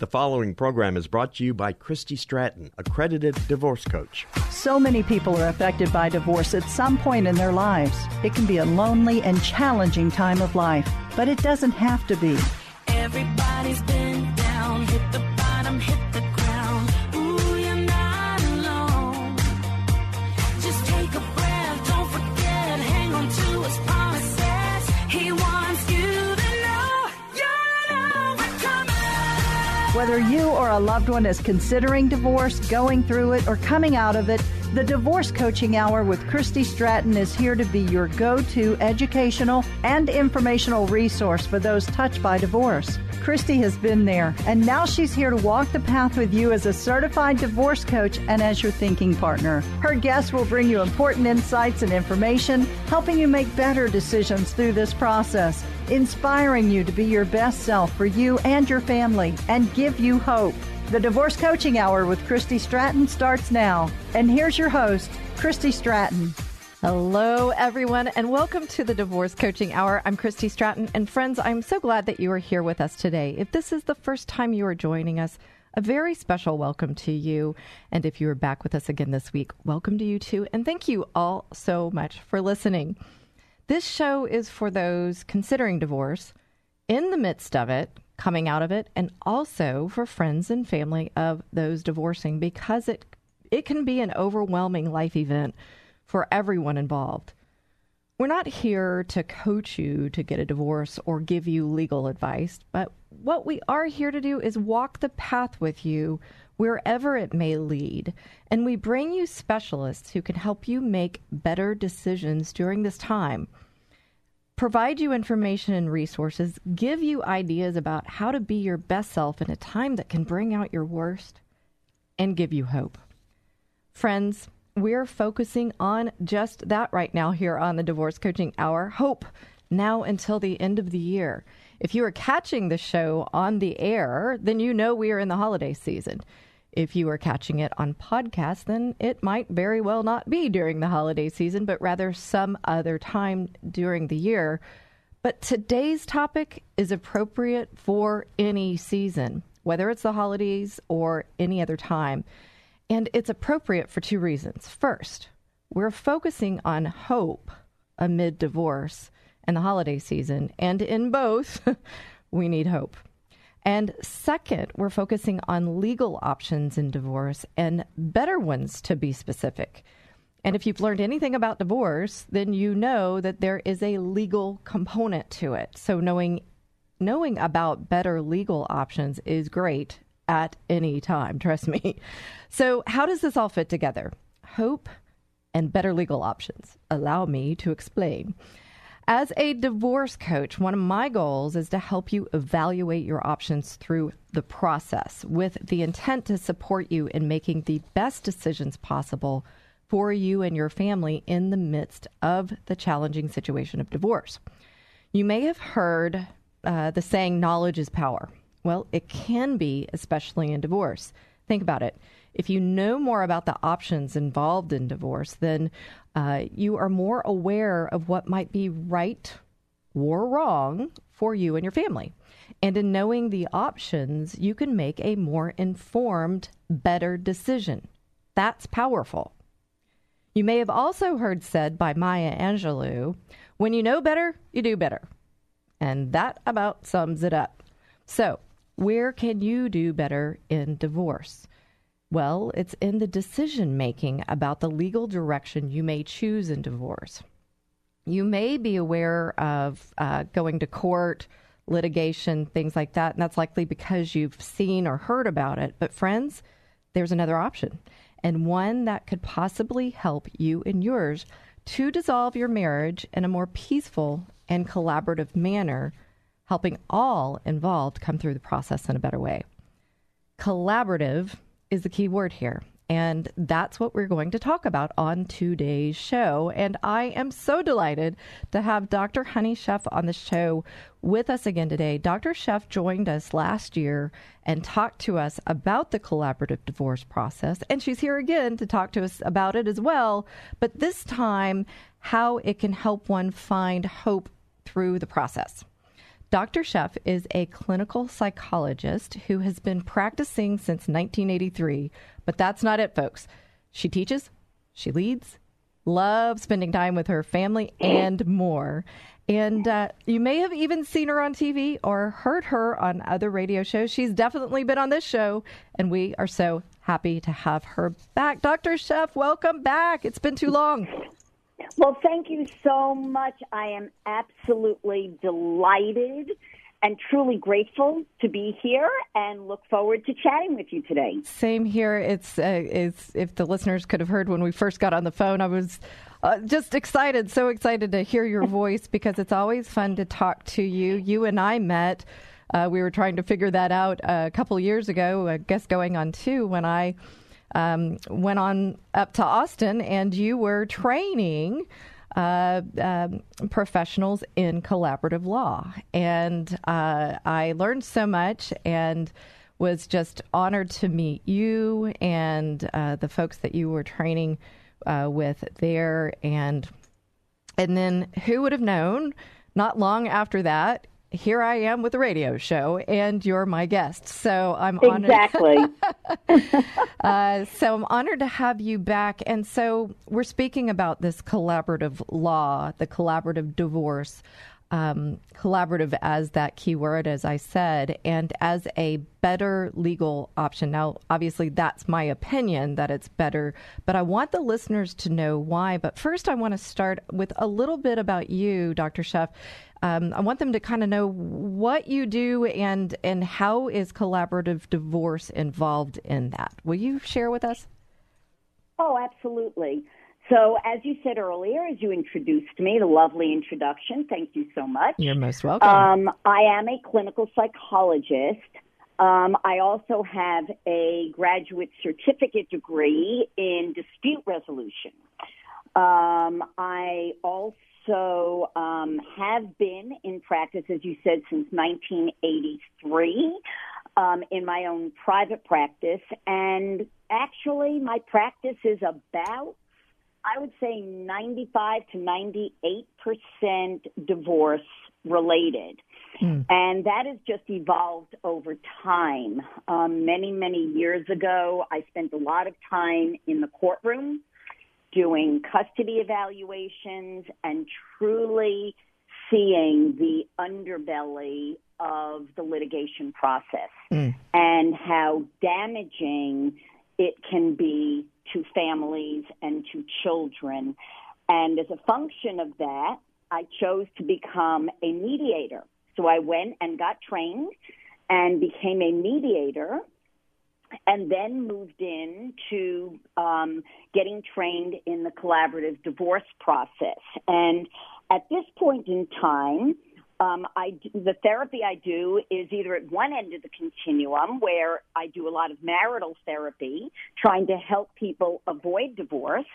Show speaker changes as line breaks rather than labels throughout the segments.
The following program is brought to you by Christy Stratton, accredited divorce coach.
So many people are affected by divorce at some point in their lives. It can be a lonely and challenging time of life, but it doesn't have to be.
Everybody's been
Whether you or a loved one is considering divorce, going through it, or coming out of it, the Divorce Coaching Hour with Christy Stratton is here to be your go to educational and informational resource for those touched by divorce. Christy has been there, and now she's here to walk the path with you as a certified divorce coach and as your thinking partner. Her guests will bring you important insights and information, helping you make better decisions through this process, inspiring you to be your best self for you and your family, and give you hope. The Divorce Coaching Hour with Christy Stratton starts now. And here's your host, Christy Stratton.
Hello, everyone, and welcome to the Divorce Coaching Hour. I'm Christy Stratton, and friends, I'm so glad that you are here with us today. If this is the first time you are joining us, a very special welcome to you. And if you are back with us again this week, welcome to you too. And thank you all so much for listening. This show is for those considering divorce, in the midst of it, coming out of it, and also for friends and family of those divorcing because it it can be an overwhelming life event for everyone involved. We're not here to coach you to get a divorce or give you legal advice, but what we are here to do is walk the path with you wherever it may lead. And we bring you specialists who can help you make better decisions during this time provide you information and resources, give you ideas about how to be your best self in a time that can bring out your worst, and give you hope. Friends, we're focusing on just that right now here on the Divorce Coaching Hour hope now until the end of the year. If you are catching the show on the air, then you know we are in the holiday season. If you are catching it on podcast, then it might very well not be during the holiday season, but rather some other time during the year. But today's topic is appropriate for any season, whether it's the holidays or any other time. And it's appropriate for two reasons. First, we're focusing on hope amid divorce and the holiday season, and in both, we need hope. And second, we're focusing on legal options in divorce and better ones to be specific. And if you've learned anything about divorce, then you know that there is a legal component to it. So knowing knowing about better legal options is great at any time, trust me. So how does this all fit together? Hope and better legal options. Allow me to explain. As a divorce coach, one of my goals is to help you evaluate your options through the process with the intent to support you in making the best decisions possible for you and your family in the midst of the challenging situation of divorce. You may have heard uh, the saying, knowledge is power. Well, it can be, especially in divorce. Think about it. If you know more about the options involved in divorce, then uh, you are more aware of what might be right or wrong for you and your family. And in knowing the options, you can make a more informed, better decision. That's powerful. You may have also heard said by Maya Angelou when you know better, you do better. And that about sums it up. So, where can you do better in divorce? Well, it's in the decision making about the legal direction you may choose in divorce. You may be aware of uh, going to court, litigation, things like that, and that's likely because you've seen or heard about it. But, friends, there's another option, and one that could possibly help you and yours to dissolve your marriage in a more peaceful and collaborative manner, helping all involved come through the process in a better way. Collaborative is the key word here. And that's what we're going to talk about on today's show. And I am so delighted to have Dr. Honey Sheff on the show with us again today. Dr. Sheff joined us last year and talked to us about the collaborative divorce process. And she's here again to talk to us about it as well, but this time, how it can help one find hope through the process. Dr. Sheff is a clinical psychologist who has been practicing since 1983, but that's not it, folks. She teaches, she leads, loves spending time with her family, and more. And uh, you may have even seen her on TV or heard her on other radio shows. She's definitely been on this show, and we are so happy to have her back. Dr. Sheff, welcome back. It's been too long.
Well, thank you so much. I am absolutely delighted and truly grateful to be here and look forward to chatting with you today.
Same here. It's, uh, it's if the listeners could have heard when we first got on the phone, I was uh, just excited, so excited to hear your voice because it's always fun to talk to you. You and I met. Uh, we were trying to figure that out a couple years ago. I guess going on two when I um, went on up to Austin, and you were training uh, um, professionals in collaborative law. And uh, I learned so much and was just honored to meet you and uh, the folks that you were training uh, with there. And and then who would have known? Not long after that, here I am with a radio show, and you're my guest. So I'm honored.
Exactly.
uh, so I'm honored to have you back. And so we're speaking about this collaborative law, the collaborative divorce. Um, collaborative as that key word, as I said, and as a better legal option. Now, obviously, that's my opinion that it's better, but I want the listeners to know why. But first, I want to start with a little bit about you, Dr. Sheff. Um, I want them to kind of know what you do and and how is collaborative divorce involved in that. Will you share with us?
Oh, absolutely. So, as you said earlier, as you introduced me, the lovely introduction, thank you so much.
You're most welcome.
Um, I am a clinical psychologist. Um, I also have a graduate certificate degree in dispute resolution. Um, I also um, have been in practice, as you said, since 1983 um, in my own private practice. And actually, my practice is about, I would say, 95 to 98% divorce related. And that has just evolved over time. Um, many, many years ago, I spent a lot of time in the courtroom doing custody evaluations and truly seeing the underbelly of the litigation process and how damaging it can be to families and to children. And as a function of that, I chose to become a mediator. So I went and got trained and became a mediator and then moved into um, getting trained in the collaborative divorce process. And at this point in time, um, I the therapy I do is either at one end of the continuum, where I do a lot of marital therapy, trying to help people avoid divorce,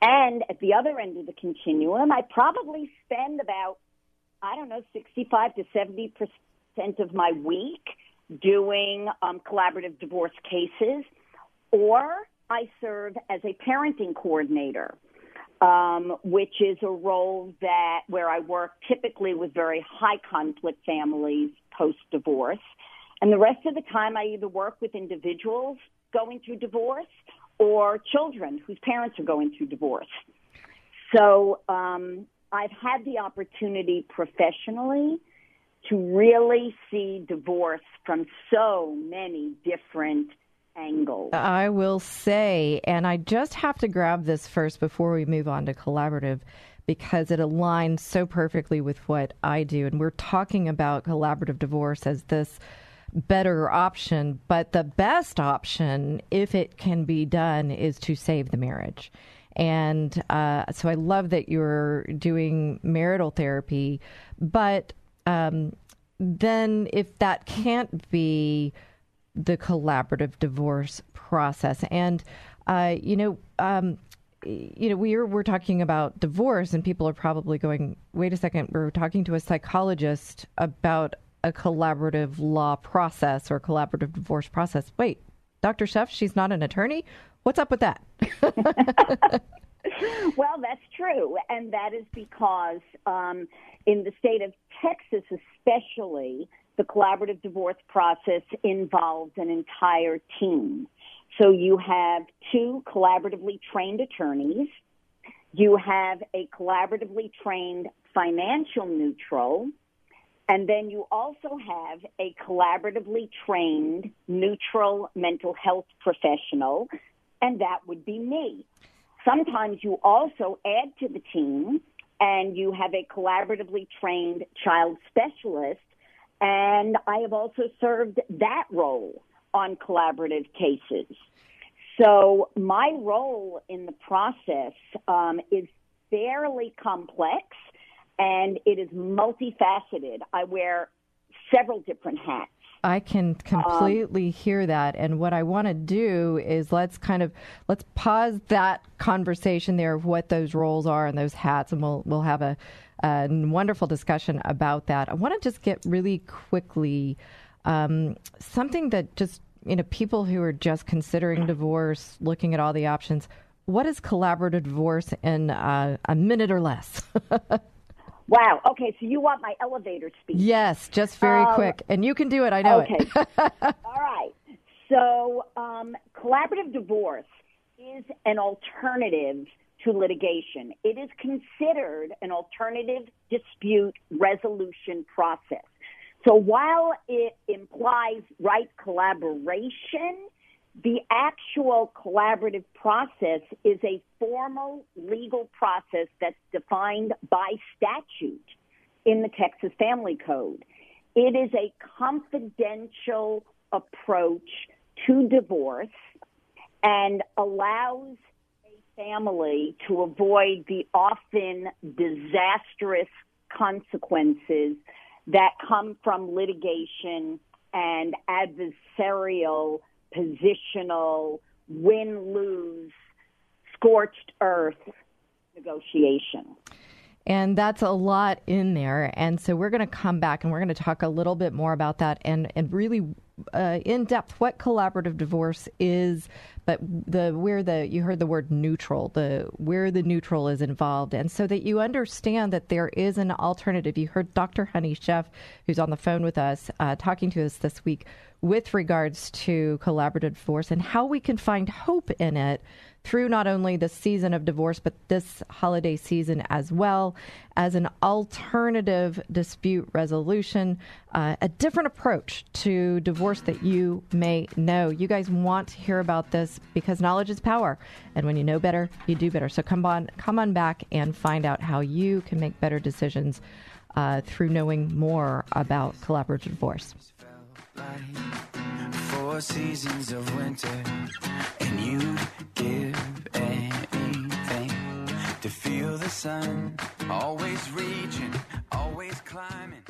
and at the other end of the continuum, I probably spend about I don't know, 65 to 70 percent of my week doing um, collaborative divorce cases, or I serve as a parenting coordinator, um, which is a role that where I work typically with very high conflict families post divorce, and the rest of the time I either work with individuals going through divorce or children whose parents are going through divorce. So um, I've had the opportunity professionally to really see divorce from so many different angles.
I will say, and I just have to grab this first before we move on to collaborative because it aligns so perfectly with what I do. And we're talking about collaborative divorce as this better option, but the best option, if it can be done, is to save the marriage. And uh, so I love that you're doing marital therapy, but um, then if that can't be the collaborative divorce process. And, uh, you know, um, you know, we're we're talking about divorce, and people are probably going, "Wait a second, we're talking to a psychologist about a collaborative law process or collaborative divorce process." Wait, Dr. Sheff, she's not an attorney. What's up with that?
well, that's true, and that is because um, in the state of Texas, especially, the collaborative divorce process involves an entire team. So you have two collaboratively trained attorneys. You have a collaboratively trained financial neutral. And then you also have a collaboratively trained neutral mental health professional, and that would be me. Sometimes you also add to the team and you have a collaboratively trained child specialist, and I have also served that role on collaborative cases. So my role in the process um, is fairly complex and it is multifaceted. I wear several different hats.
I can completely um, hear that. And what I want to do is let's kind of let's pause that conversation there of what those roles are and those hats, and we'll we'll have a, a wonderful discussion about that. I want to just get really quickly um, something that just you know people who are just considering divorce, looking at all the options. What is collaborative divorce in uh, a minute or less?
Wow. Okay. So you want my elevator speech?
Yes, just very um, quick. And you can do it. I know
okay.
it.
All right. So um, collaborative divorce is an alternative to litigation. It is considered an alternative dispute resolution process. So while it implies right collaboration, the actual collaborative process is a formal legal process that's defined by statute in the Texas Family Code. It is a confidential approach to divorce and allows family to avoid the often disastrous consequences that come from litigation and adversarial positional, win lose, scorched earth negotiation.
And that's a lot in there. And so we're going to come back and we're going to talk a little bit more about that and, and really uh, in depth what collaborative divorce is, but the where the you heard the word neutral, the where the neutral is involved, and so that you understand that there is an alternative. You heard Dr. Honey Sheff, who's on the phone with us, uh, talking to us this week with regards to collaborative divorce and how we can find hope in it through not only the season of divorce, but this holiday season as well as an alternative dispute resolution, uh, a different approach to divorce that you may know. You guys want to hear about this because knowledge is power, and when you know better, you do better. So come on, come on back and find out how you can make better decisions uh, through knowing more about collaborative divorce four seasons of winter, and you'd give anything to feel the sun. Always reaching, always climbing.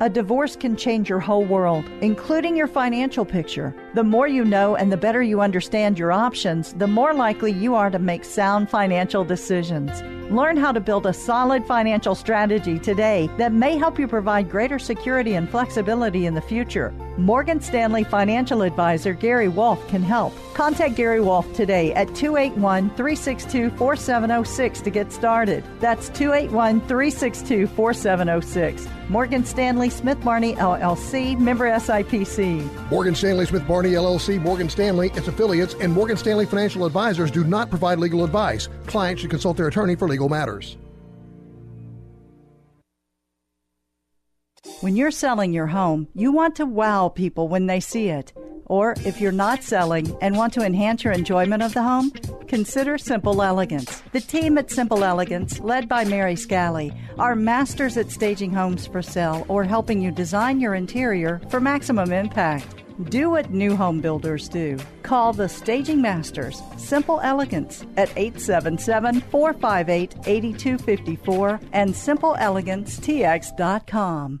A divorce can change your whole world, including your financial picture. The more you know and the better you understand your options, the more likely you are to make sound financial decisions. Learn how to build a solid financial strategy today that may help you provide greater security and flexibility in the future. Morgan Stanley financial advisor Gary Wolf can help. Contact Gary Wolf today at 281 362 4706 to get started. That's 281 362 4706. Morgan Stanley Smith Barney LLC, member SIPC.
Morgan Stanley Smith Barney LLC, Morgan Stanley, its affiliates, and Morgan Stanley financial advisors do not provide legal advice. Clients should consult their attorney for legal matters.
When you're selling your home, you want to wow people when they see it. Or if you're not selling and want to enhance your enjoyment of the home, consider Simple Elegance. The team at Simple Elegance, led by Mary Scally, are masters at staging homes for sale or helping you design your interior for maximum impact. Do what new home builders do. Call the Staging Masters, Simple Elegance, at 877 458 8254 and SimpleEleganceTX.com.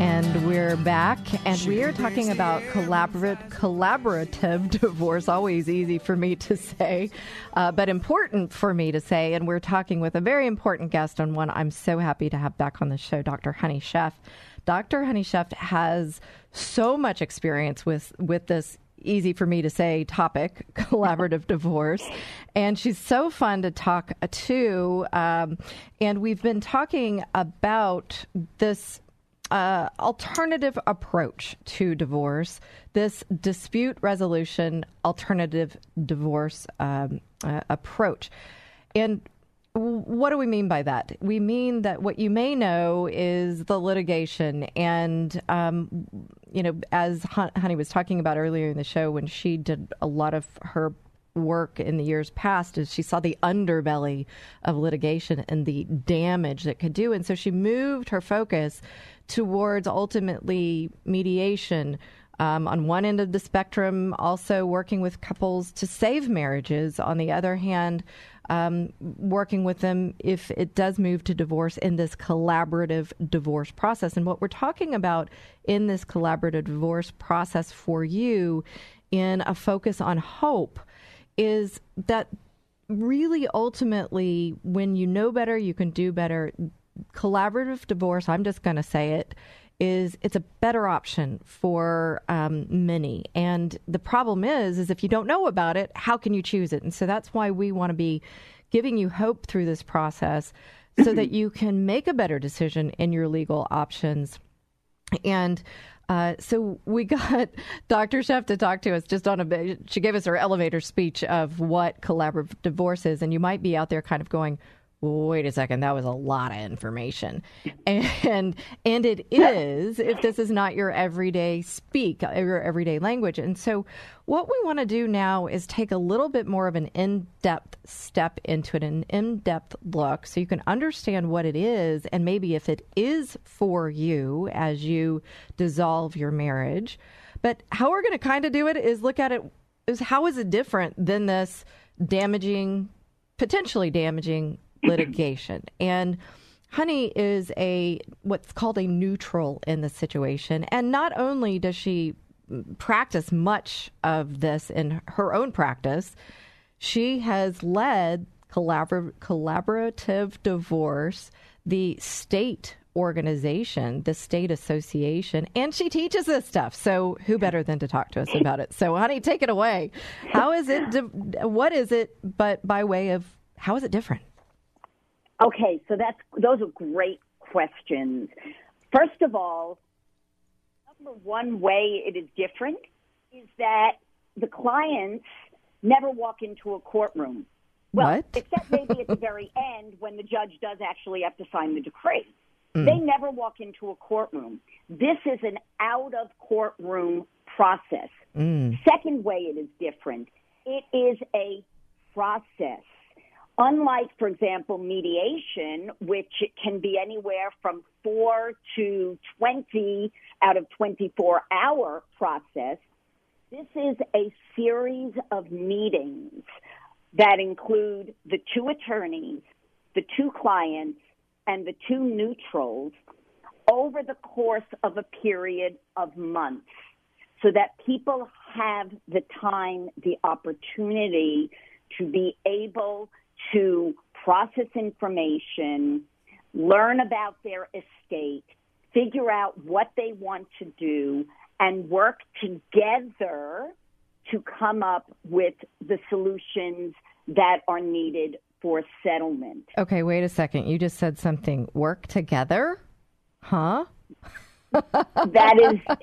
And we're back, and we are talking about collaborative, collaborative divorce. Always easy for me to say, uh, but important for me to say. And we're talking with a very important guest on one I'm so happy to have back on the show, Dr. Honey Sheff. Dr. Honey Sheff has so much experience with with this easy for me to say topic collaborative divorce and she's so fun to talk to um, and we've been talking about this uh, alternative approach to divorce. This dispute resolution alternative divorce um, uh, approach. And what do we mean by that? We mean that what you may know is the litigation, and um, you know, as Honey was talking about earlier in the show, when she did a lot of her work in the years past, is she saw the underbelly of litigation and the damage that could do, and so she moved her focus towards ultimately mediation. Um, on one end of the spectrum, also working with couples to save marriages. On the other hand, um, working with them if it does move to divorce in this collaborative divorce process. And what we're talking about in this collaborative divorce process for you, in a focus on hope, is that really ultimately, when you know better, you can do better. Collaborative divorce, I'm just going to say it, is it's a better option for um, many. And the problem is, is if you don't know about it, how can you choose it? And so that's why we want to be giving you hope through this process so that you can make a better decision in your legal options. And uh, so we got Dr. Sheff to talk to us just on a. Bit. She gave us her elevator speech of what collaborative divorce is, and you might be out there kind of going, wait a second, that was a lot of information. And and it is if this is not your everyday speak, your everyday language. And so what we want to do now is take a little bit more of an in-depth step into it, an in-depth look so you can understand what it is and maybe if it is for you as you dissolve your marriage. But how we're going to kind of do it is look at it is how is it different than this damaging potentially damaging litigation. And Honey is a what's called a neutral in the situation, and not only does she practice much of this in her own practice, she has led collabor- collaborative divorce, the state organization, the state association, and she teaches this stuff. So, who better than to talk to us about it? So, honey, take it away. How is it? What is it? But by way of how is it different?
Okay, so that's those are great questions. First of all, number one way it is different is that the clients never walk into a courtroom. Well,
what?
except maybe at the very end when the judge does actually have to sign the decree. Mm. They never walk into a courtroom. This is an out of courtroom process.
Mm.
Second way it is different. It is a process. Unlike, for example, mediation, which can be anywhere from four to 20 out of 24 hour process, this is a series of meetings that include the two attorneys, the two clients, and the two neutrals over the course of a period of months so that people have the time, the opportunity to be able to process information, learn about their estate, figure out what they want to do, and work together to come up with the solutions that are needed for settlement.
Okay, wait a second. You just said something. Work together? Huh?
That is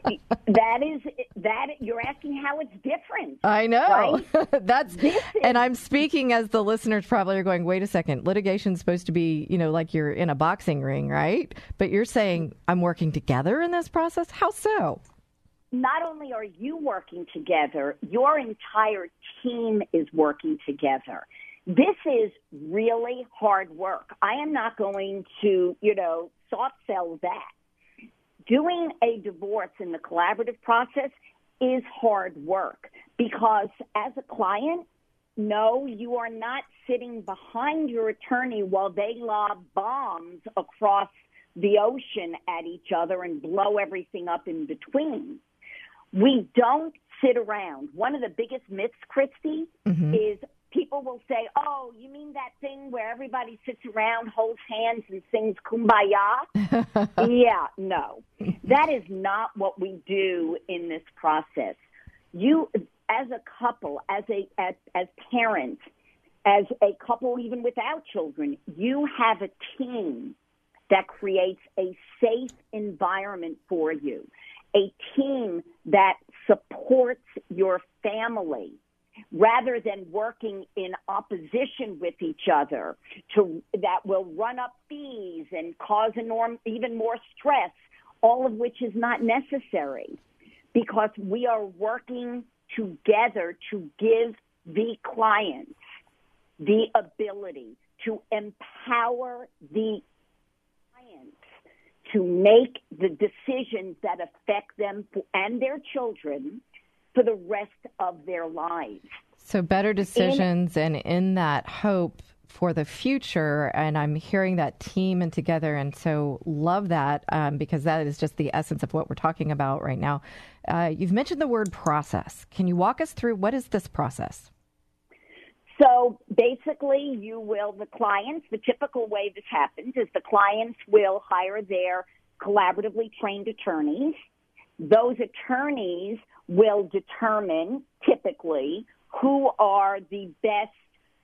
that is that you're asking how it's different.
I know.
Right?
That's
is-
and I'm speaking as the listeners probably are going, wait a second, litigation's supposed to be, you know, like you're in a boxing ring, right? But you're saying I'm working together in this process? How so?
Not only are you working together, your entire team is working together. This is really hard work. I am not going to, you know, soft sell that. Doing a divorce in the collaborative process is hard work because as a client, no, you are not sitting behind your attorney while they lob bombs across the ocean at each other and blow everything up in between. We don't sit around. One of the biggest myths, Christy, mm-hmm. is people will say, Oh, you mean that thing where everybody sits around, holds hands, and sings kumbaya? yeah, no. That is not what we do in this process. You, as a couple, as a as, as parents, as a couple even without children, you have a team that creates a safe environment for you, a team that supports your family rather than working in opposition with each other to that will run up fees and cause enorm, even more stress, all of which is not necessary because we are working together to give the clients the ability to empower the clients to make the decisions that affect them and their children for the rest of their lives.
So better decisions and in that hope for the future. And I'm hearing that team and together. And so love that um, because that is just the essence of what we're talking about right now. Uh, you've mentioned the word process. Can you walk us through what is this process?
So basically, you will, the clients, the typical way this happens is the clients will hire their collaboratively trained attorneys. Those attorneys will determine typically who are the best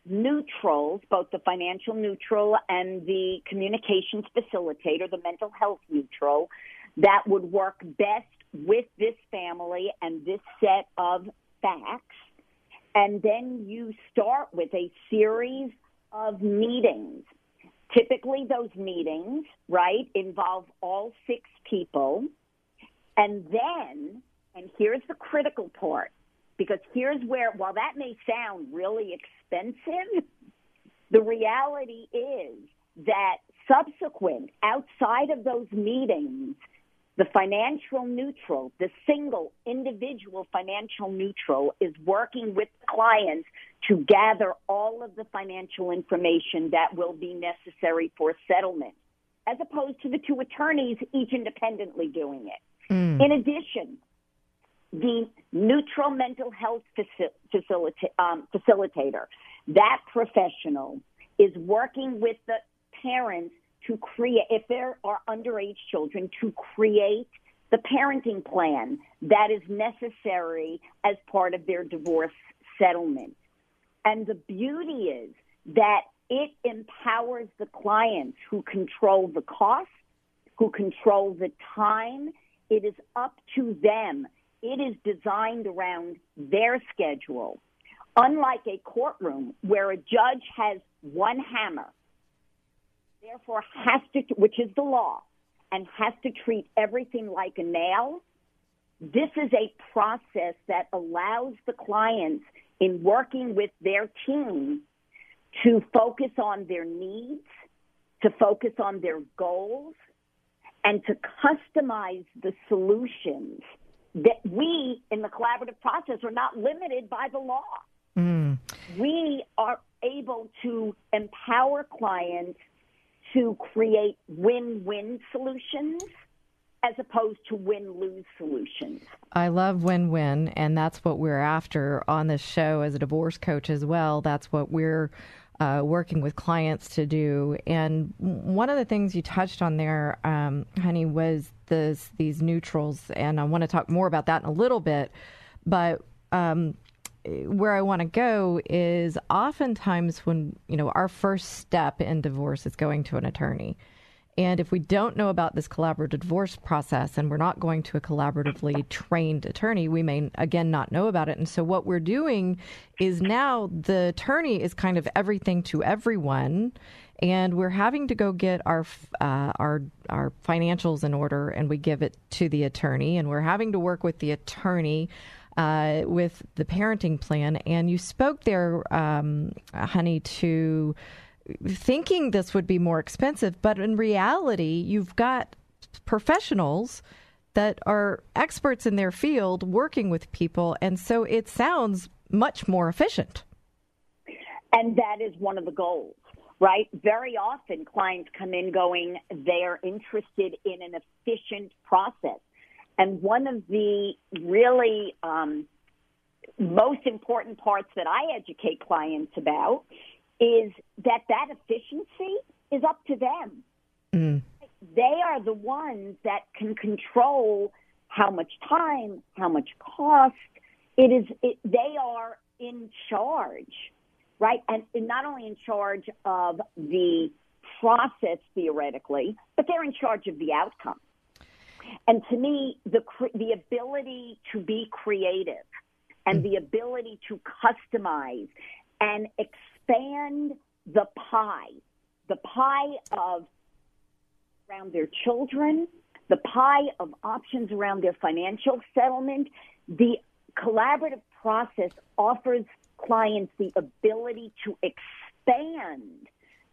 neutrals, both the financial neutral and the communications facilitator, the mental health neutral, that would work best with this family and this set of facts. And then you start with a series of meetings. Typically, those meetings, right, involve all six people. And then, and here's the critical part, because here's where, while that may sound really expensive, the reality is that subsequent, outside of those meetings, the financial neutral, the single individual financial neutral is working with clients to gather all of the financial information that will be necessary for settlement, as opposed to the two attorneys each independently doing it. In addition, the neutral mental health faci- facilita- um, facilitator, that professional is working with the parents to create, if there are underage children, to create the parenting plan that is necessary as part of their divorce settlement. And the beauty is that it empowers the clients who control the cost, who control the time. It is up to them. It is designed around their schedule. Unlike a courtroom where a judge has one hammer, therefore has to, which is the law, and has to treat everything like a nail, this is a process that allows the clients in working with their team to focus on their needs, to focus on their goals, and to customize the solutions that we in the collaborative process are not limited by the law. Hmm. We are able to empower clients to create win win solutions as opposed to win lose solutions.
I love win win, and that's what we're after on this show as a divorce coach as well. That's what we're uh, working with clients to do. And one of the things you touched on there, um, honey, was this, these neutrals, and I want to talk more about that in a little bit. But um, where I want to go is oftentimes when you know our first step in divorce is going to an attorney. And if we don't know about this collaborative divorce process and we're not going to a collaboratively trained attorney, we may again not know about it. And so what we're doing is now the attorney is kind of everything to everyone. And we're having to go get our uh, our our financials in order, and we give it to the attorney, and we're having to work with the attorney uh, with the parenting plan. And you spoke there, um, honey, to thinking this would be more expensive, but in reality, you've got professionals that are experts in their field working with people, and so it sounds much more efficient.
And that is one of the goals, right? Very often clients come in going, they're interested in an efficient process. And one of the really um, most important parts that I educate clients about is that that efficiency is up to them.
Mm.
They are the ones that can control how much time, how much cost. It is. It, they are in charge, right? And, and not only in charge of the process theoretically, but they're in charge of the outcome. And to me, the the ability to be creative and the ability to customize and expand the pie, the pie of around their children, the pie of options around their financial settlement. The collaborative process offers clients the ability to expand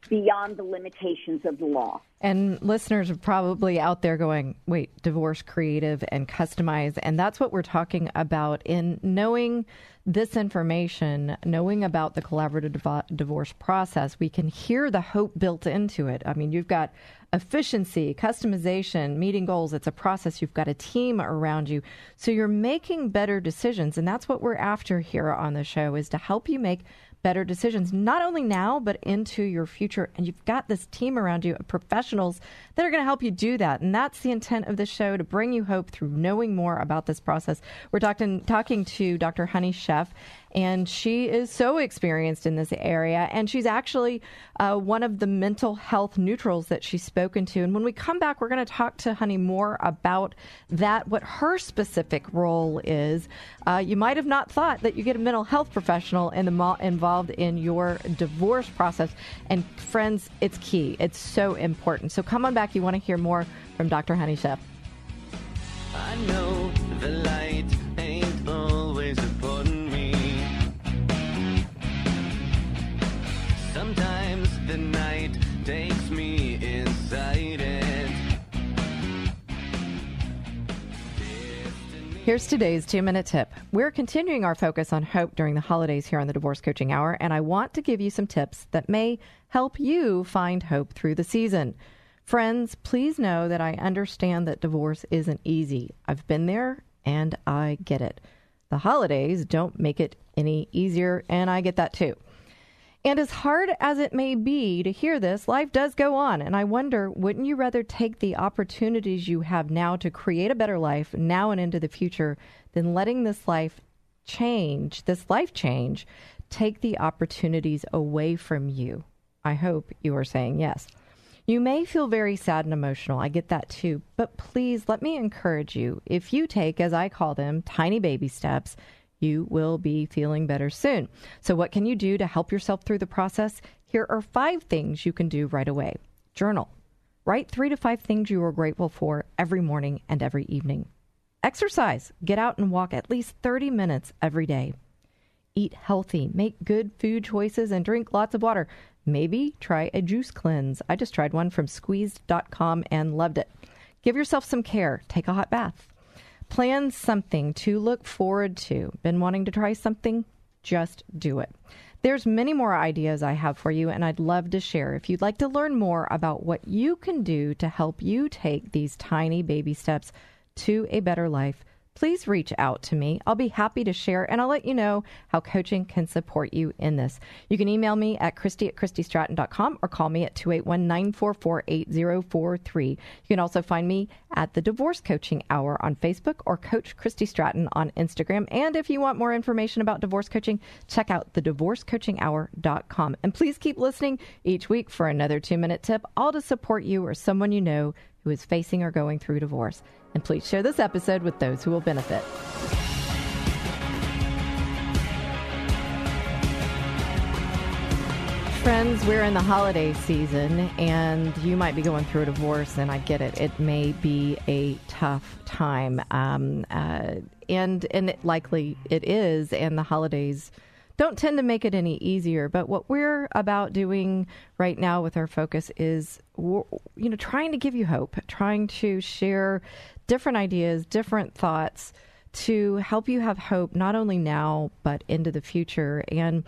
beyond the limitations of the law.
And listeners are probably out there going, wait, divorce creative and customize. And that's what we're talking about in knowing this information, knowing about the collaborative divorce process, we can hear the hope built into it. I mean, you've got efficiency, customization, meeting goals. It's a process. You've got a team around you. So you're making better decisions. And that's what we're after here on the show is to help you make better decisions, not only now, but into your future. And you've got this team around you of professionals that are going to help you do that. And that's the intent of the show to bring you hope through knowing more about this process. We're talking, talking to Dr. Honey Sheff and she is so experienced in this area. And she's actually uh, one of the mental health neutrals that she's spoken to. And when we come back, we're going to talk to Honey more about that, what her specific role is. Uh, you might have not thought that you get a mental health professional in the involved in your divorce process. And friends, it's key. It's so important. So come on back. You want to hear more from Dr. Honey Sheff.
I know the light
Here's today's two minute tip. We're continuing our focus on hope during the holidays here on the Divorce Coaching Hour, and I want to give you some tips that may help you find hope through the season. Friends, please know that I understand that divorce isn't easy. I've been there and I get it. The holidays don't make it any easier, and I get that too. And as hard as it may be to hear this, life does go on. And I wonder, wouldn't you rather take the opportunities you have now to create a better life now and into the future than letting this life change, this life change, take the opportunities away from you? I hope you are saying yes. You may feel very sad and emotional. I get that too. But please let me encourage you if you take, as I call them, tiny baby steps, you will be feeling better soon. So, what can you do to help yourself through the process? Here are five things you can do right away. Journal. Write three to five things you are grateful for every morning and every evening. Exercise. Get out and walk at least 30 minutes every day. Eat healthy. Make good food choices and drink lots of water. Maybe try a juice cleanse. I just tried one from squeezed.com and loved it. Give yourself some care. Take a hot bath. Plan something to look forward to. Been wanting to try something? Just do it. There's many more ideas I have for you, and I'd love to share. If you'd like to learn more about what you can do to help you take these tiny baby steps to a better life, please reach out to me. I'll be happy to share and I'll let you know how coaching can support you in this. You can email me at Christy at ChristyStratton.com or call me at 281 944 8043. You can also find me at the Divorce Coaching Hour on Facebook or Coach Christy Stratton on Instagram. And if you want more information about divorce coaching, check out the thedivorcecoachinghour.com. And please keep listening each week for another two minute tip, all to support you or someone you know who is facing or going through divorce. And please share this episode with those who will benefit. Friends, we're in the holiday season and you might be going through a divorce, and I get it. It may be a tough time. Um, uh, and and it likely it is, and the holidays don't tend to make it any easier. But what we're about doing right now with our focus is, you know, trying to give you hope, trying to share different ideas, different thoughts to help you have hope not only now but into the future. And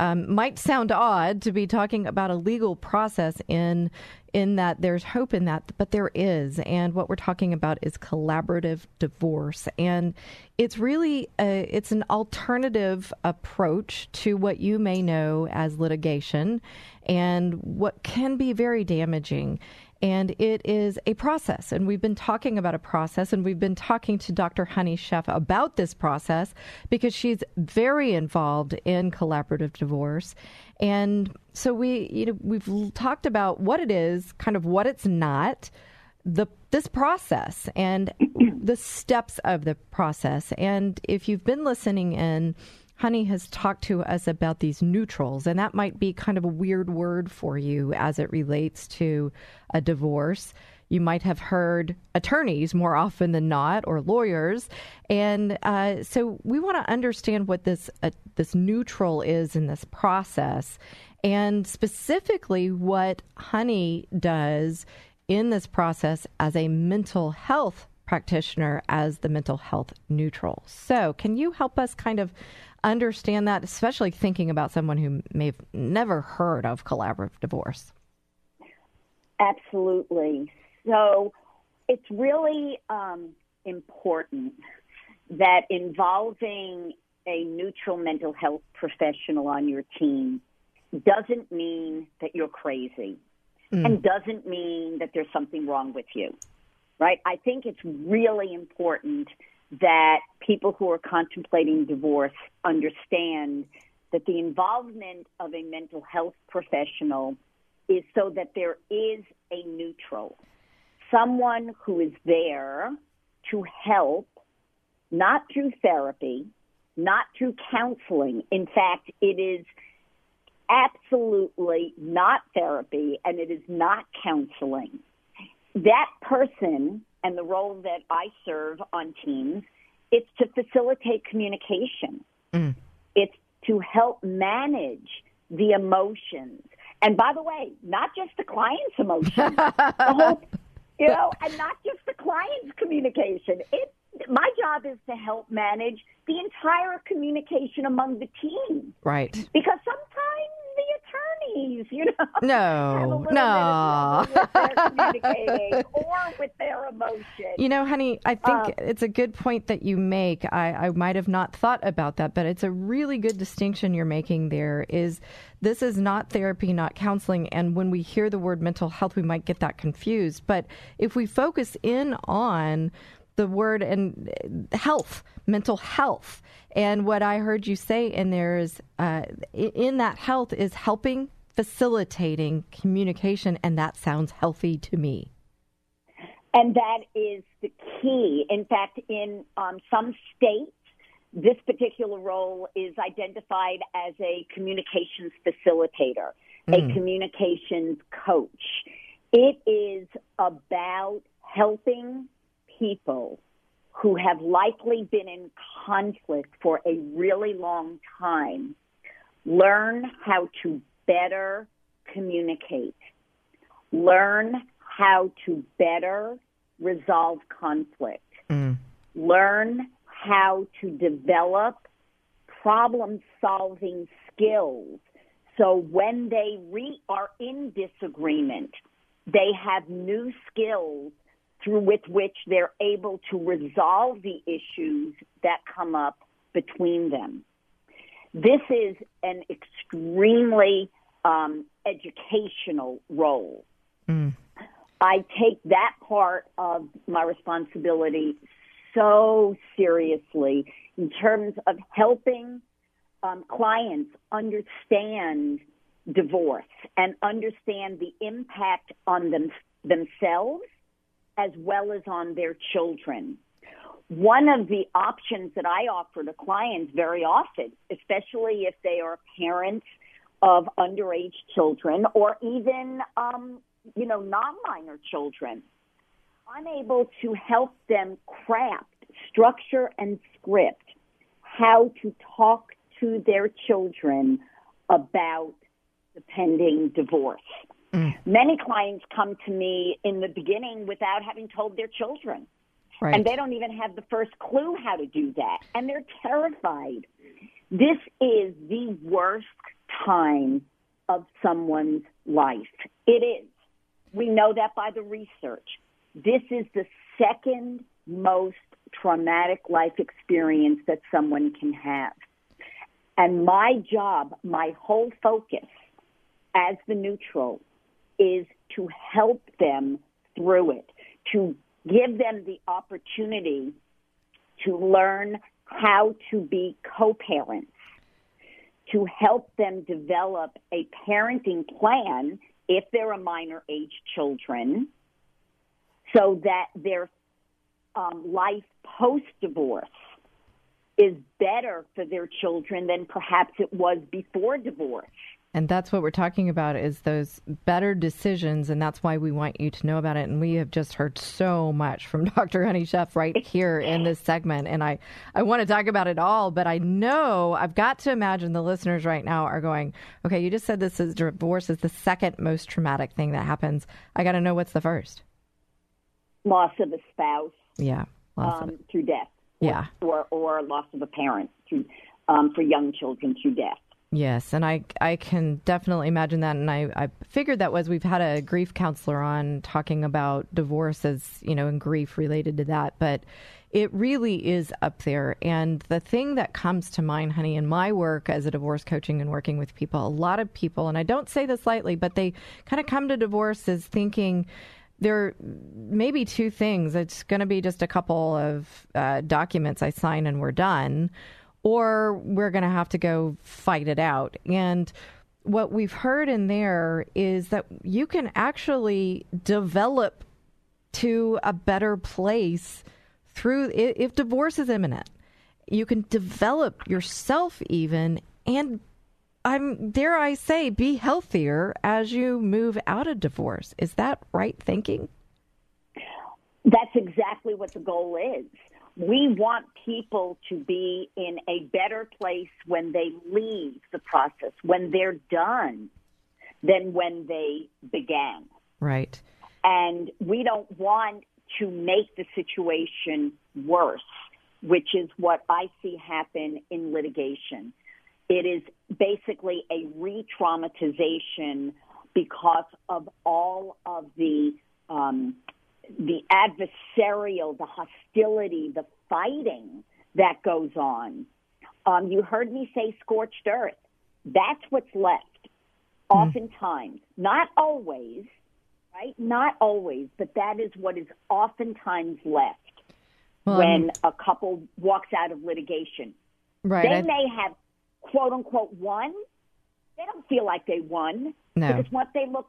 um, might sound odd to be talking about a legal process in in that there's hope in that, but there is. And what we're talking about is collaborative divorce, and it's really a, it's an alternative approach to what you may know as litigation, and what can be very damaging and it is a process. And we've been talking about a process, and we've been talking to Dr. Honey Sheff about this process because she's very involved in collaborative divorce. And so we, you know, we've talked about what it is, kind of what it's not, the this process, and the steps of the process. And if you've been listening in. Honey has talked to us about these neutrals, and that might be kind of a weird word for you as it relates to a divorce. You might have heard attorneys more often than not, or lawyers, and uh, so we want to understand what this uh, this neutral is in this process, and specifically what Honey does in this process as a mental health practitioner as the mental health neutral. So, can you help us kind of understand that, especially thinking about someone who may have never heard of collaborative divorce?
Absolutely. So it's really um, important that involving a neutral mental health professional on your team doesn't mean that you're crazy
Mm.
and doesn't mean that there's something wrong with you, right? I think it's really important that people who are contemplating divorce understand that the involvement of a mental health professional is so that there is a neutral, someone who is there to help, not through therapy, not through counseling. In fact, it is absolutely not therapy and it is not counseling. That person and the role that I serve on teams, it's to facilitate communication. Mm. It's to help manage the emotions. And by the way, not just the client's emotions, the whole, you know, and not just the client's communication. It, my job is to help manage the entire communication among the team.
Right.
Because sometimes the attorneys, you know,
No, no.
bit of trouble with communicating or with their emotion.
You know, honey, I think
Um,
it's a good point that you make. I, I might have not thought about that, but it's a really good distinction you're making there is this is not therapy, not counseling. And when we hear the word mental health, we might get that confused. But if we focus in on the word and uh, health, mental health, and what I heard you say in there is uh, in that health is helping, facilitating communication, and that sounds healthy to me.
And that is the key. In fact, in um, some states, this particular role is identified as a communications facilitator, a
Mm.
communications coach. It is about helping people who have likely been in conflict for a really long time learn how to better communicate, learn how to better resolve conflict, mm. learn how to develop problem solving skills. So when they re- are in disagreement, they have new skills through with which they're able to resolve the issues that come up between them. This is an extremely um, educational role. I take that part of my responsibility so seriously in terms of helping um, clients understand divorce and understand the impact on them themselves as well as on their children. One of the options that I offer to clients very often, especially if they are parents of underage children or even, um, you know, non-minor children, I'm able to help them craft structure and script how to talk to their children about the pending divorce. Mm. Many clients come to me in the beginning without having told their children.
Right.
And they don't even have the first clue how to do that. And they're terrified. This is the worst time of someone's life. It is. We know that by the research. This is the second most traumatic life experience that someone can have. And my job, my whole focus as the neutral is to help them through it, to give them the opportunity to learn how to be co-parents, to help them develop a parenting plan if they're a minor age children so that their um, life post divorce is better for their children than perhaps it was before divorce.
And that's what we're talking about is those better decisions, and that's why we want you to know about it. And we have just heard so much from Dr. Honey Sheff right here in this segment, and I I want to talk about it all, but I know I've got to imagine the listeners right now are going, okay, you just said this is divorce is the second most traumatic thing that happens. I got to know what's the first.
Loss of a spouse
Yeah,
um, through death.
Yeah.
Or, or loss of a parent through, um, for young children through death.
Yes, and I I can definitely imagine that, and I, I figured that was we've had a grief counselor on talking about divorce as you know and grief related to that, but it really is up there. And the thing that comes to mind, honey, in my work as a divorce coaching and working with people, a lot of people, and I don't say this lightly, but they kind of come to divorce as thinking there may be two things. It's going to be just a couple of uh, documents I sign and we're done, or we're going to have to go fight it out. And what we've heard in there is that you can actually develop to a better place through if divorce is imminent. You can develop yourself even and I'm dare I say be healthier as you move out of divorce. Is that right thinking?
That's exactly what the goal is. We want people to be in a better place when they leave the process, when they're done, than when they began.
Right.
And we don't want to make the situation worse, which is what I see happen in litigation. It is basically a re traumatization because of all of the um, the adversarial, the hostility, the fighting that goes on. Um, you heard me say scorched earth. That's what's left. Oftentimes, not always, right? Not always, but that is what is oftentimes left
Well,
when
I'm-
a couple walks out of litigation.
Right.
They
I-
may have quote unquote won. They don't feel like they won
No.
because what they look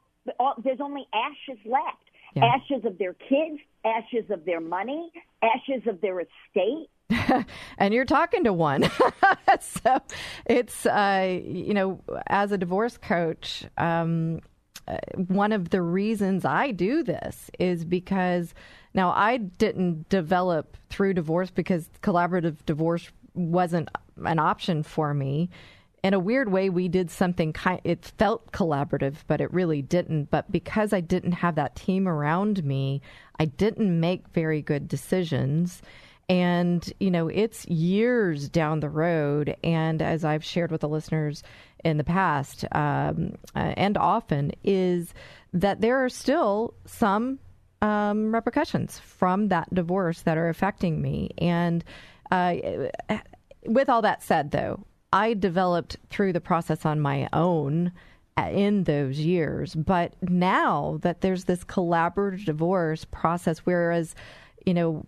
there's only ashes left.
Yeah.
Ashes of their kids, ashes of their money, ashes of their estate.
and you're talking to one. so it's, uh, you know, as a divorce coach, um, uh, one of the reasons I do this is because now I didn't develop through divorce because collaborative divorce wasn't an option for me. In a weird way, we did something kind. It felt collaborative, but it really didn't. But because I didn't have that team around me, I didn't make very good decisions. And, you know, it's years down the road. And as I've shared with the listeners in the past um, uh, and often, is that there are still some um, repercussions from that divorce that are affecting me. And uh, with all that said, though, I developed through the process on my own uh, in those years. But now that there's this collaborative divorce process, whereas, you know,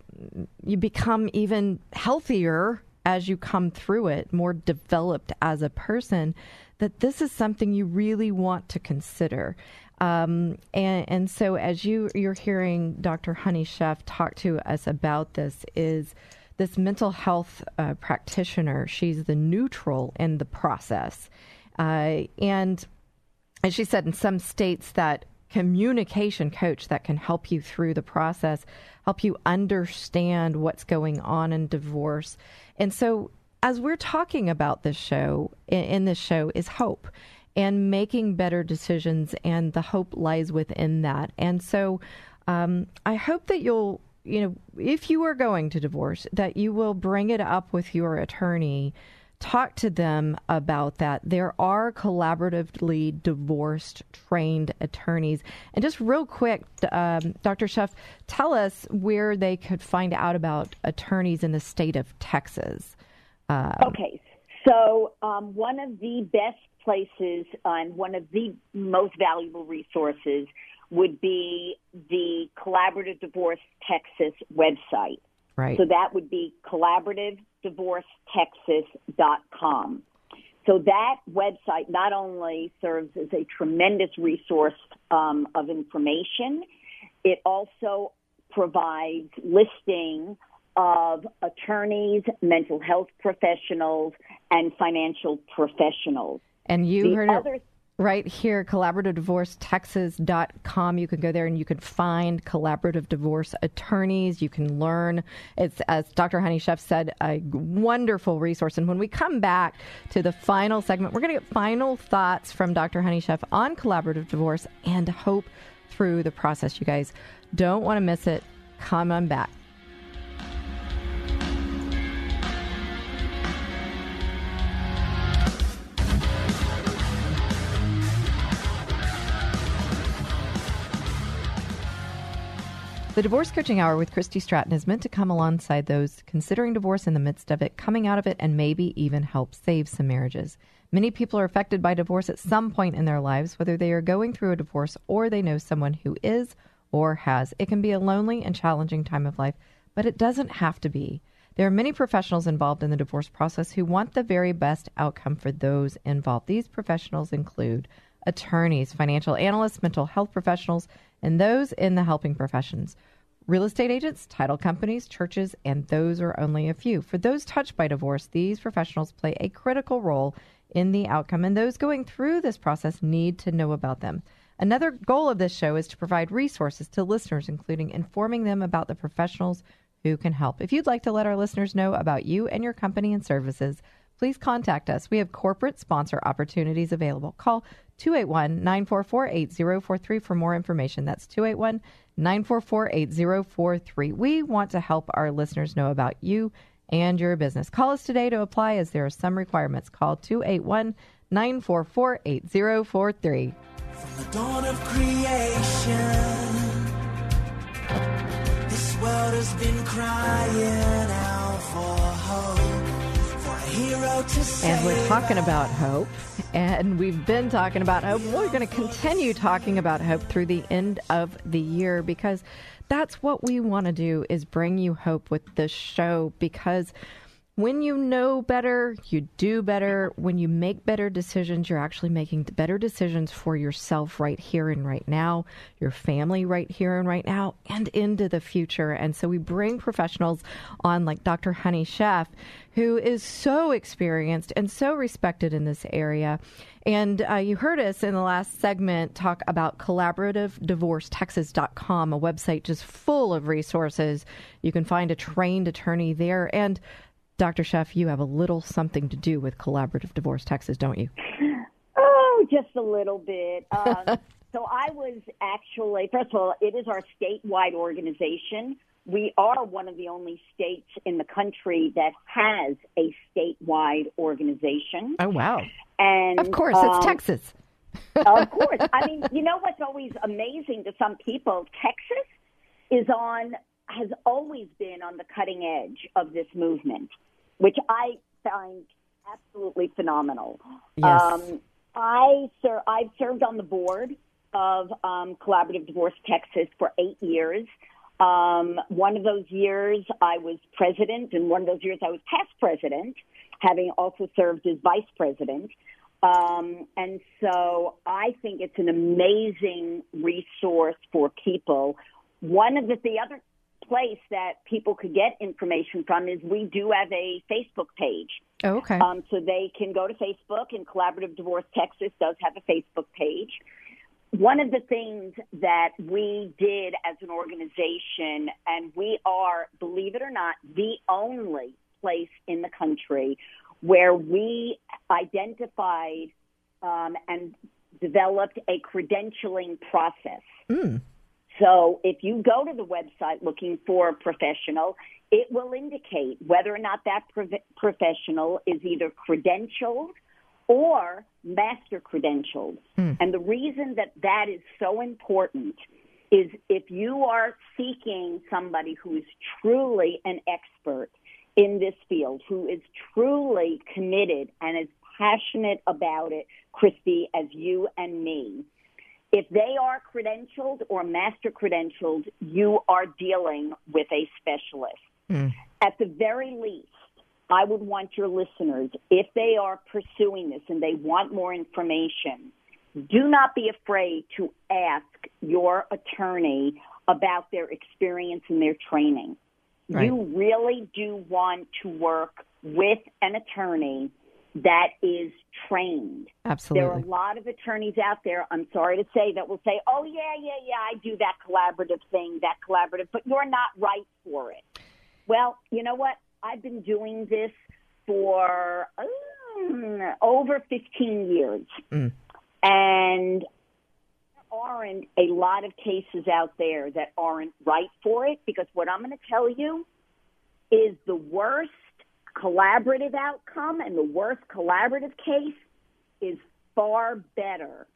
you become even healthier as you come through it, more developed as a person, that this is something you really want to consider. Um, and, and so, as you you're hearing Dr. Honey Sheff talk to us about this, is this mental health uh, practitioner. She's the neutral in the process, uh, and as she said, in some states that communication coach that can help you through the process, help you understand what's going on in divorce. And so, as we're talking about this show, in, this show, is hope and making better decisions, and the hope lies within that. And so, um, I hope that you'll, you know, if you are going to divorce, that you will bring it up with your attorney talk to them about that. There are collaboratively divorced trained attorneys. And just real quick, um, Dr. Sheff, tell us where they could find out about attorneys in the state of Texas. Um,
Okay, so um, one of the best places and one of the most valuable resources would be the Collaborative Divorce Texas website.
Right.
So that would be collaborativedivorcetexas.com. So that website not only serves as a tremendous resource um, of information, it also provides listing of attorneys, mental health professionals, and financial professionals.
And you
The
heard
other-
it right here, collaborativedivorcetexas.com. You can go there and you can find collaborative divorce attorneys. You can learn. It's, as Dr. Honey Sheff said, a wonderful resource. And when we come back to the final segment, we're going to get final thoughts from Dr. Honey Sheff on collaborative divorce and hope through the process. You guys don't want to miss it. Come on back. The Divorce Coaching Hour with Christy Stratton is meant to come alongside those considering divorce in the midst of it, coming out of it, and maybe even help save some marriages. Many people are affected by divorce at some point in their lives, whether they are going through a divorce or they know someone who is or has. It can be a lonely and challenging time of life, but it doesn't have to be. There are many professionals involved in the divorce process who want the very best outcome for those involved. These professionals include attorneys, financial analysts, mental health professionals, and those in the helping professions. Real estate agents, title companies, churches, and those are only a few. For those touched by divorce, these professionals play a critical role in the outcome, and those going through this process need to know about them. Another goal of this show is to provide resources to listeners, including informing them about the professionals who can help. If you'd like to let our listeners know about you and your company and services, please contact us. We have corporate sponsor opportunities available. Call 281 944 8043 for more information. That's 281 944 8043. We want to help our listeners know about you and your business. Call us today to apply as there are some requirements. Call 281 944 8043.
From the dawn of creation, this world has been crying out for hope,
And we're talking about hope. And we've been talking about hope. We're going to continue talking about hope through the end of the year because that's what we want to do is bring you hope with this show because when you know better, you do better. When you make better decisions, you're actually making better decisions for yourself right here and right now, your family right here and right now, and into the future. And so we bring professionals on like Dr. Honey Sheff, who is so experienced and so respected in this area. And uh, you heard us in the last segment talk about collaborativedivorcetexas.com, a website just full of resources. You can find a trained attorney there. And Dr. Sheff, you have a little something to do with Collaborative Divorce Texas, don't you?
Oh, just a little bit. Um, so I was actually, first of all, it is our statewide organization. we are one of the only states in the country that has a statewide organization.
Oh, wow.
And
Of course,
um,
it's Texas.
of course. I mean, you know what's always amazing to some people? Texas is on, has always been on the cutting edge of this movement, which I find absolutely phenomenal.
Yes.
Um, I ser- I've served on the board of um, Collaborative Divorce Texas for eight years. Um, one of those years I was president, and one of those years I was past president, having also served as vice president. Um, and so I think it's an amazing resource for people. One of the, the other place that people could get information from is we do have a Facebook page.
Oh, okay.
Um, so they can go to Facebook, and Collaborative Divorce Texas does have a Facebook page. One of the things that we did as an organization, and we are, believe it or not, the only place in the country where we identified um, and developed a credentialing process. So if you go to the website looking for a professional, it will indicate whether or not that prof- professional is either credentialed or master credentialed. Hmm. And the reason that that is so important is if you are seeking somebody who is truly an expert in this field, who is truly committed and is passionate about it, Christy, as you and me, if they are credentialed or master credentialed, you are dealing with a specialist. Hmm. At the very least, I would want your listeners, if they are pursuing this and they want more information, do not be afraid to ask your attorney about their experience and their training.
Right.
You really do want to work with an attorney that is trained.
Absolutely.
There are a lot of attorneys out there, I'm sorry to say, that will say, oh, yeah, yeah, yeah, I do that collaborative thing, that collaborative, but you're not right for it. Well, you know what? I've been doing this for um, over 15 years. And there aren't a lot of cases out there that aren't right for it because what I'm going to tell you is the worst collaborative outcome and the worst collaborative case is far better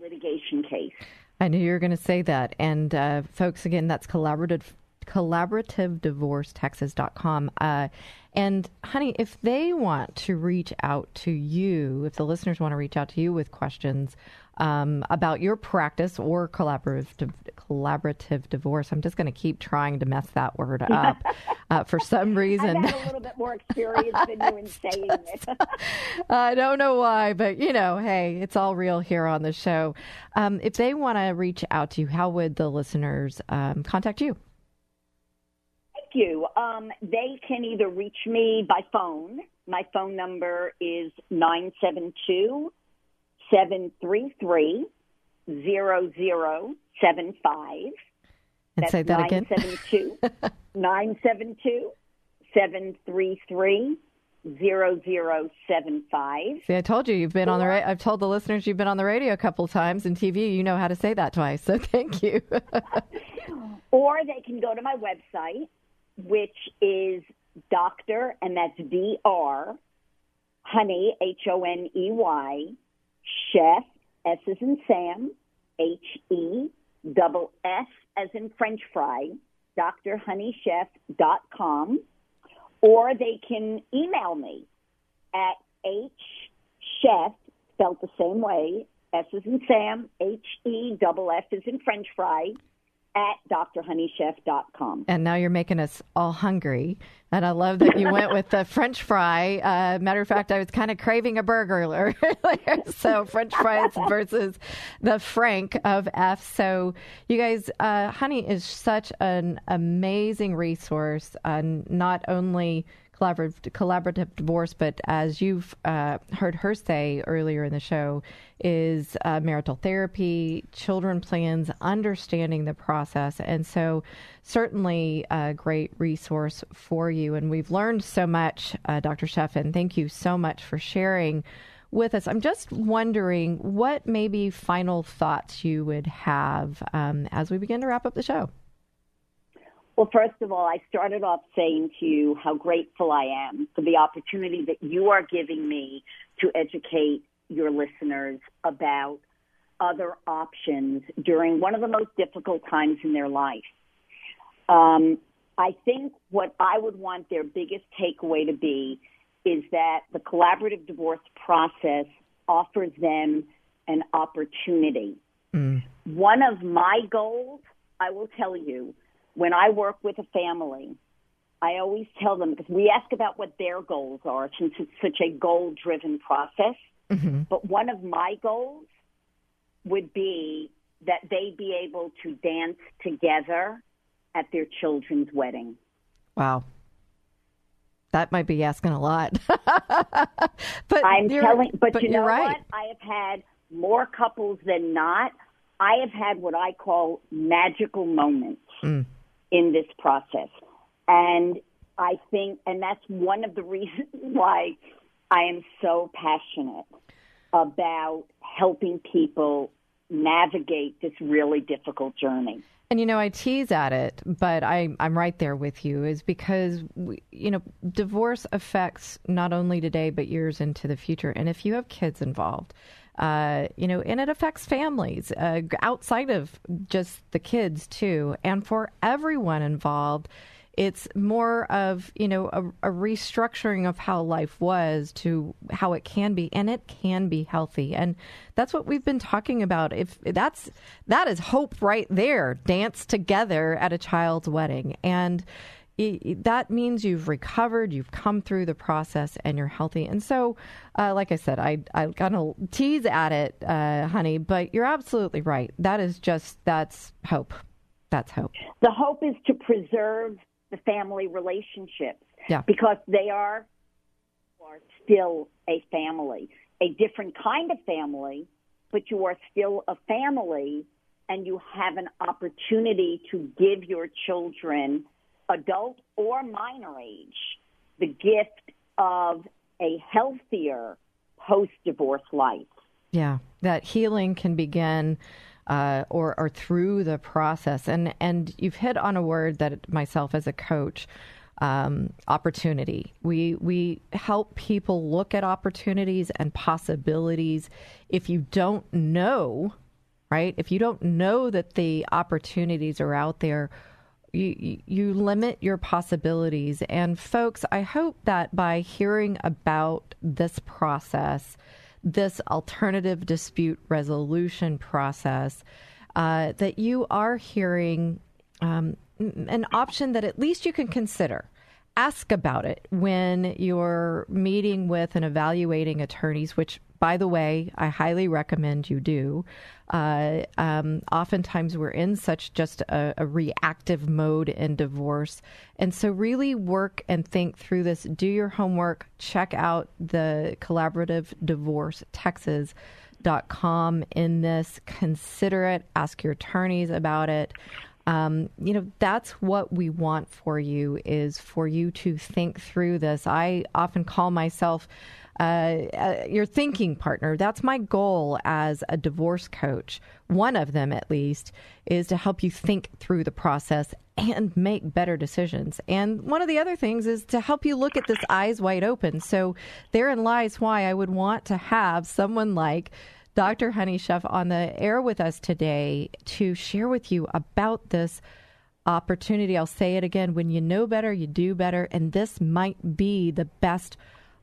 litigation case.
I knew you were going to say that. And uh, folks, again, that's collaborative collaborativedivorcetexas.com. Uh, and honey, if they want to reach out to you, if the listeners want to reach out to you with questions um, about your practice or collaborative collaborative divorce, I'm just going to keep trying to mess that word up uh, for some reason.
I've had a little bit more experience than you in saying it.
I don't know why, but you know, hey, it's all real here on the show. Um, if they want to reach out to you, how would the listeners um, contact you?
Thank you. Um, they can either reach me by phone. My phone number is 972 733 0075.
And say that again.
972 972 733 0075.
See, I told you you've been on the. Ra- I've told the listeners you've been on the radio a couple times and TV. You know how to say that twice, so thank you.
Or they can go to my website, which is Doctor, and that's D R, Honey, H O N E Y, Sheff, S as in Sam, H E, double S as in French fry, drhoneysheff.com. Or they can email me at hsheff, spelled the same way, S as in Sam, H E, double F as in French fry, at drhoneysheff.com.
and now you're making us all hungry. And I love that you went with the French fry. Uh, matter of fact, I was kind of craving a burger earlier. so French fries versus the Frank of F. So you guys, uh, Honey is such an amazing resource. Uh, not only collaborative, collaborative divorce, but as you've uh, heard her say earlier in the show, is uh, marital therapy, children plans, understanding the process. And so, certainly a great resource for you. And we've learned so much, uh, Dr. Sheffin. Thank you so much for sharing with us. I'm just wondering what maybe final thoughts you would have um, as we begin to wrap up the show.
Well, first of all, I started off saying to you how grateful I am for the opportunity that you are giving me to educate your listeners about other options during one of the most difficult times in their life. Um, I think what I would want their biggest takeaway to be is that the collaborative divorce process offers them an opportunity. One of my goals, I will tell you, when I work with a family, I always tell them because we ask about what their goals are since it's such a goal driven process. But one of my goals would be that they be able to dance together at their children's wedding.
Wow. That might be asking a lot. but
I'm telling, but, you
you're
know
right.
what? I have had more couples than not. I have had what I call magical moments
Mm.
In this process. And I think, and that's one of the reasons why I am so passionate about helping people navigate this really difficult journey.
And you know, I tease at it, but I, I'm right there with you, is because, we, you know, divorce affects not only today, but years into the future. And if you have kids involved, uh, you know, and it affects families uh, outside of just the kids, too. And for everyone involved, it's more of you know a, a restructuring of how life was to how it can be and it can be healthy. And that's what we've been talking about. If that's that is hope right there. Dance together at a child's wedding. And that means you've recovered, you've come through the process, and you're healthy. And so, uh, like I said, I I kind of tease at it, uh, honey, but you're absolutely right. That is just that's hope. That's hope.
The hope is to preserve the family relationships
Yeah.
because they are are still a family, a different kind of family, but you are still a family and you have an opportunity to give your children, adult or minor age, the gift of a healthier post divorce life.
Yeah, that healing can begin uh, or or through the process, and and you've hit on a word that myself as a coach, um, opportunity. We we help people look at opportunities and possibilities. If you don't know, right? If you don't know that the opportunities are out there, you, you- limit your possibilities. And folks, I hope that by hearing about this process, this alternative dispute resolution process, uh, that you are hearing um, an option that at least you can consider. Ask about it when you're meeting with and evaluating attorneys, which, by the way, I highly recommend you do. Uh, um, oftentimes, we're in such just a, a reactive mode in divorce. And so, really work and think through this. Do your homework. Check out the Collaborative Divorce Texas dot com in this. Consider it. Ask your attorneys about it. Um, you know, that's what we want for you is for you to think through this. I often call myself uh, uh, your thinking partner. That's my goal as a divorce coach. One of them, at least, is to help you think through the process and make better decisions. And one of the other things is to help you look at this eyes wide open. So therein lies why I would want to have someone like Dr. Honey Sheff on the air with us today to share with you about this opportunity. I'll say it again when you know better, you do better. And this might be the best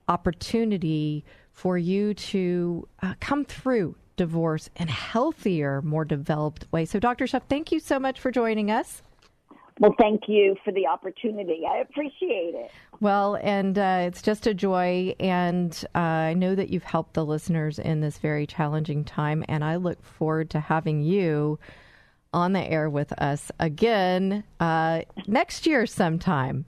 opportunity for you to uh, come through divorce in a healthier, more developed way. So, Dr. Sheff, thank you so much for joining us.
Well, thank you for the opportunity. I appreciate it.
Well, and uh, it's just a joy. And uh, I know that you've helped the listeners in this very challenging time. And I look forward to having you on the air with us again uh, next year sometime.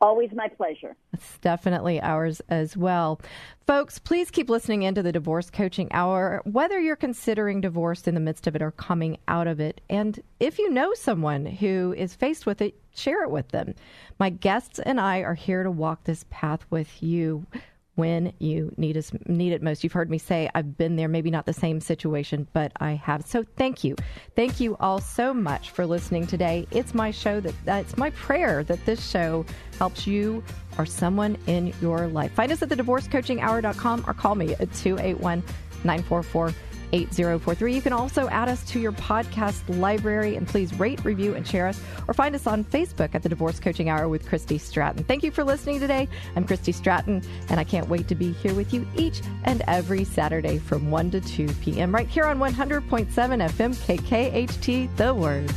Always my pleasure.
It's definitely ours as well. Folks, please keep listening into the Divorce Coaching Hour, whether you're considering divorce in the midst of it or coming out of it. And if you know someone who is faced with it, share it with them. My guests and I are here to walk this path with you. When you need us need it most. You've heard me say I've been there, maybe not the same situation, but I have. So thank you, thank you all so much for listening today. It's my show that uh, it's my prayer that this show helps you or someone in your life. Find us at the divorcecoachinghour.com or call me at 281 944 8043. You can also add us to your podcast library and please rate, review, and share us or find us on Facebook at the Divorce Coaching Hour with Christy Stratton. Thank you for listening today. I'm Christy Stratton and I can't wait to be here with you each and every Saturday from 1 to 2 p.m. right here on 100.7 FM KKHT The Word.